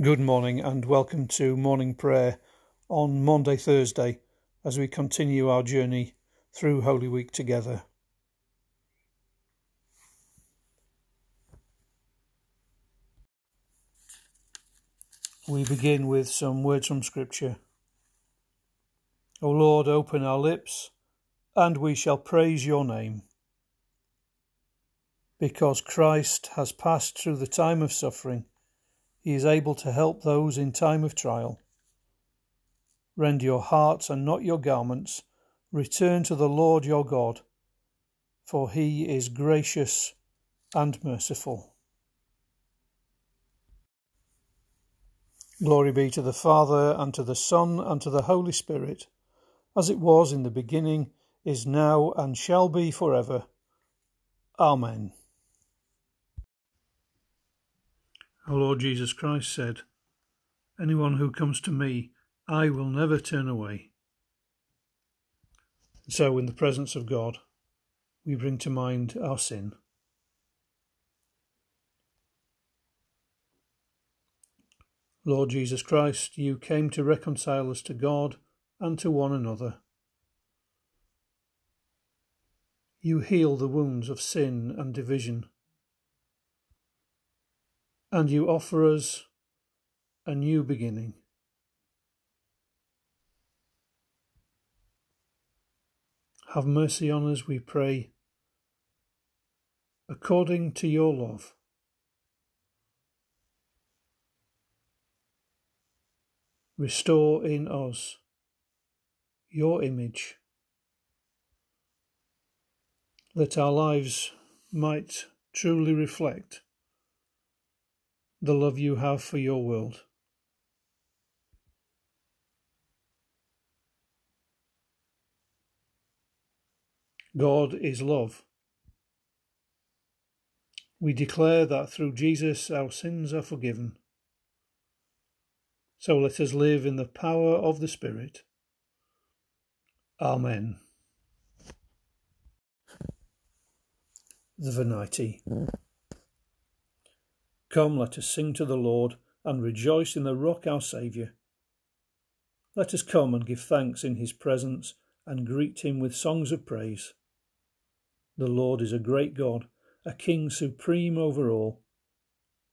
Good morning and welcome to morning prayer on Maundy, Thursday, as we continue our journey through Holy Week together. We begin with some words from Scripture. O Lord, open our lips, and we shall praise your name. Because Christ has passed through the time of suffering, he is able to help those in time of trial. Rend your hearts and not your garments. Return to the Lord your God, for he is gracious and merciful. Glory be to the Father, and to the Son, and to the Holy Spirit, as it was in the beginning, is now, and shall be for ever. Amen. Our Lord Jesus Christ said, Anyone who comes to me, I will never turn away. So, in the presence of God, we bring to mind our sin. Lord Jesus Christ, you came to reconcile us to God and to one another. You heal the wounds of sin and division and you offer us a new beginning. Have mercy on us, we pray, according to your love. Restore in us your image, that our lives might truly reflect the love you have for your world. God is love. We declare that through Jesus our sins are forgiven. So let us live in the power of the Spirit. Amen. The Venite. Come, let us sing to the Lord and rejoice in the rock our Saviour. Let us come and give thanks in his presence and greet him with songs of praise. The Lord is a great God, a King supreme over all.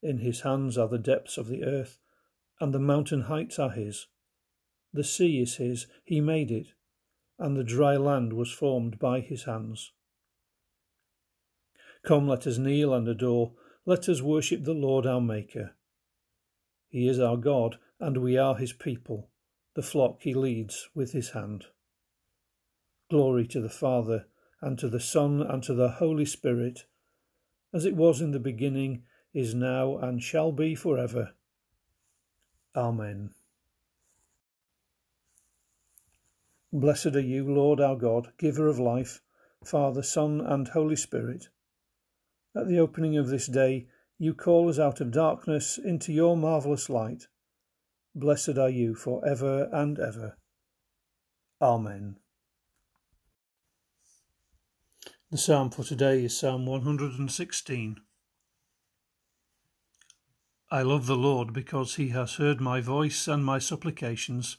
In his hands are the depths of the earth, and the mountain heights are his. The sea is his, he made it, and the dry land was formed by his hands. Come, let us kneel and adore let us worship the Lord our Maker. He is our God, and we are his people, the flock he leads with his hand. Glory to the Father, and to the Son, and to the Holy Spirit, as it was in the beginning, is now, and shall be for ever. Amen. Blessed are you, Lord our God, giver of life, Father, Son, and Holy Spirit. At the opening of this day, you call us out of darkness into your marvellous light. Blessed are you for ever and ever. Amen. The psalm for today is Psalm 116. I love the Lord because he has heard my voice and my supplications,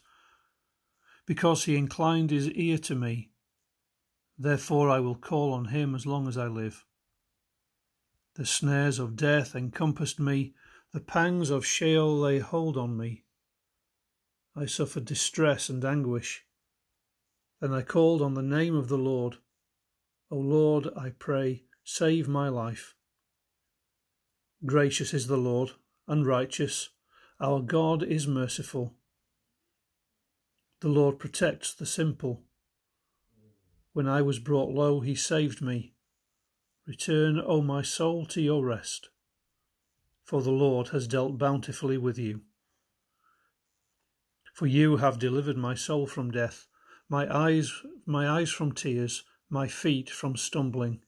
because he inclined his ear to me. Therefore I will call on him as long as I live. The snares of death encompassed me, the pangs of Sheol lay hold on me. I suffered distress and anguish. Then I called on the name of the Lord. O Lord, I pray, save my life. Gracious is the Lord, and righteous. Our God is merciful. The Lord protects the simple. When I was brought low, he saved me. Return, O my soul, to your rest, for the Lord has dealt bountifully with you. For you have delivered my soul from death, my eyes, my eyes from tears, my feet from stumbling.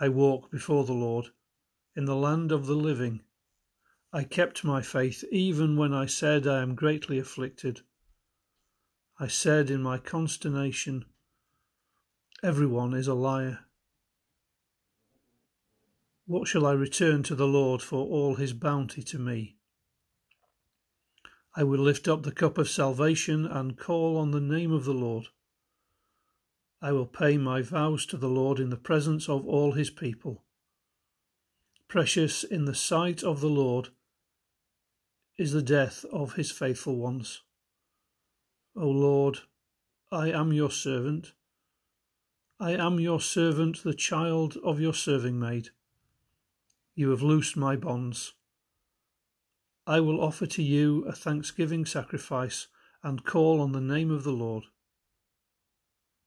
I walk before the Lord in the land of the living. I kept my faith even when I said I am greatly afflicted. I said in my consternation, Everyone is a liar. What shall I return to the Lord for all his bounty to me? I will lift up the cup of salvation and call on the name of the Lord. I will pay my vows to the Lord in the presence of all his people. Precious in the sight of the Lord is the death of his faithful ones. O Lord, I am your servant. I am your servant, the child of your serving maid. You have loosed my bonds. I will offer to you a thanksgiving sacrifice and call on the name of the Lord.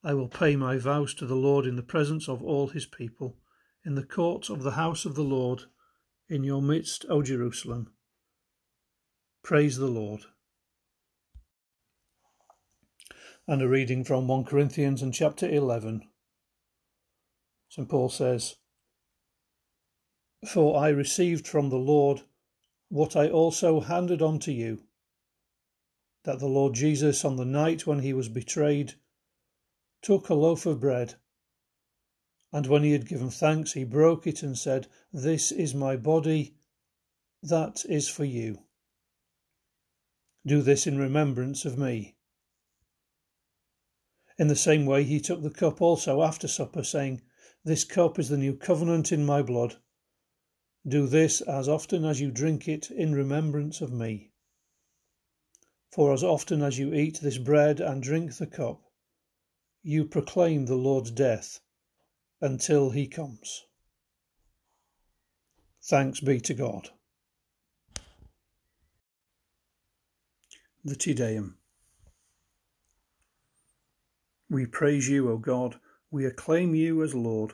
I will pay my vows to the Lord in the presence of all his people, in the courts of the house of the Lord, in your midst, O Jerusalem. Praise the Lord. And a reading from 1 Corinthians and chapter 11. St. Paul says, For I received from the Lord what I also handed on to you that the Lord Jesus, on the night when he was betrayed, took a loaf of bread, and when he had given thanks, he broke it and said, This is my body, that is for you. Do this in remembrance of me. In the same way, he took the cup also after supper, saying, This cup is the new covenant in my blood. Do this as often as you drink it in remembrance of me. For as often as you eat this bread and drink the cup, you proclaim the Lord's death until he comes. Thanks be to God. The Te Deum. We praise you, O God, we acclaim you as Lord.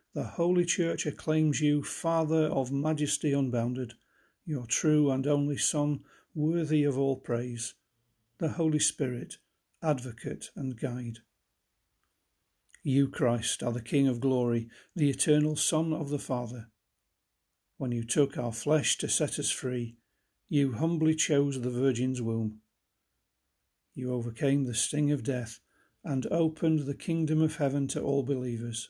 the Holy Church acclaims you Father of majesty unbounded, your true and only Son, worthy of all praise, the Holy Spirit, advocate and guide. You, Christ, are the King of glory, the eternal Son of the Father. When you took our flesh to set us free, you humbly chose the Virgin's womb. You overcame the sting of death and opened the kingdom of heaven to all believers.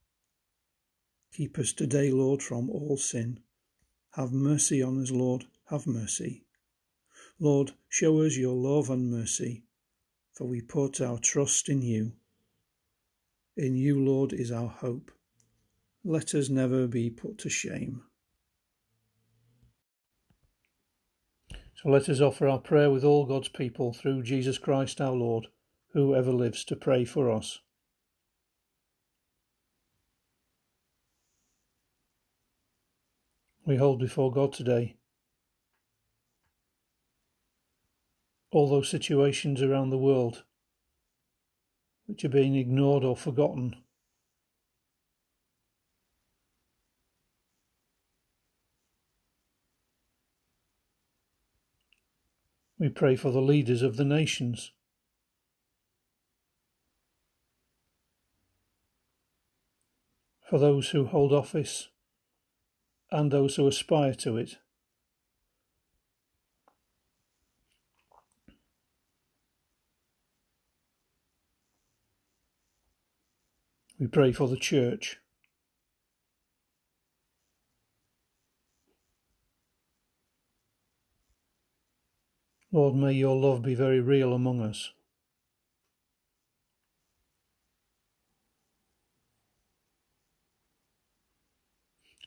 Keep us today, Lord, from all sin. Have mercy on us, Lord, have mercy. Lord, show us your love and mercy, for we put our trust in you. In you, Lord, is our hope. Let us never be put to shame. So let us offer our prayer with all God's people through Jesus Christ our Lord, who ever lives to pray for us. We hold before God today. All those situations around the world which are being ignored or forgotten. We pray for the leaders of the nations. For those who hold office and those who aspire to it. We pray for the Church. Lord, may your love be very real among us.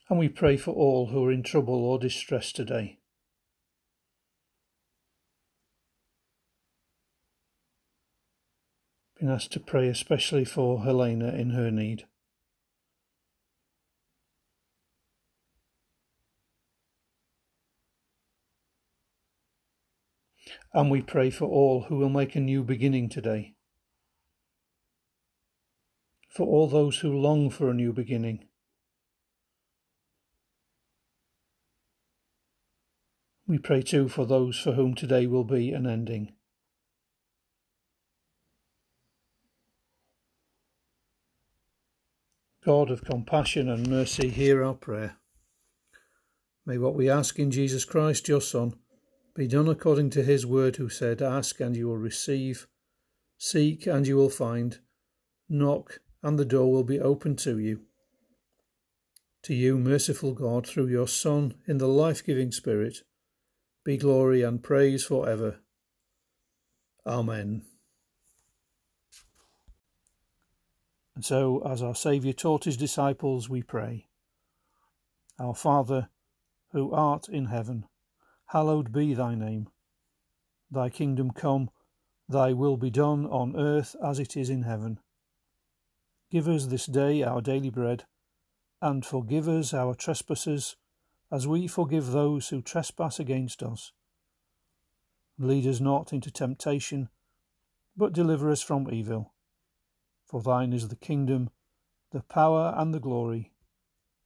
And we pray for all who are in trouble or distress today. been asked to pray especially for Helena in her need. And we pray for all who will make a new beginning today. For all those who long for a new beginning. We pray too for those for whom today will be an ending. God of compassion and mercy, hear our prayer. May what we ask in Jesus Christ, your Son, be done according to his word, who said, Ask and you will receive, seek and you will find, knock and the door will be opened to you. To you, merciful God, through your Son, in the life giving Spirit, be glory and praise for ever. Amen. And so, as our Saviour taught his disciples, we pray Our Father, who art in heaven, hallowed be thy name. Thy kingdom come, thy will be done on earth as it is in heaven. Give us this day our daily bread, and forgive us our trespasses, as we forgive those who trespass against us. Lead us not into temptation, but deliver us from evil. For thine is the kingdom, the power, and the glory,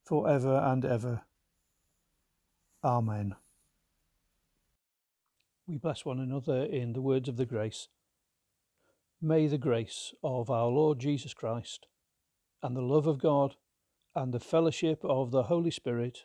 for ever and ever. Amen. We bless one another in the words of the grace. May the grace of our Lord Jesus Christ, and the love of God, and the fellowship of the Holy Spirit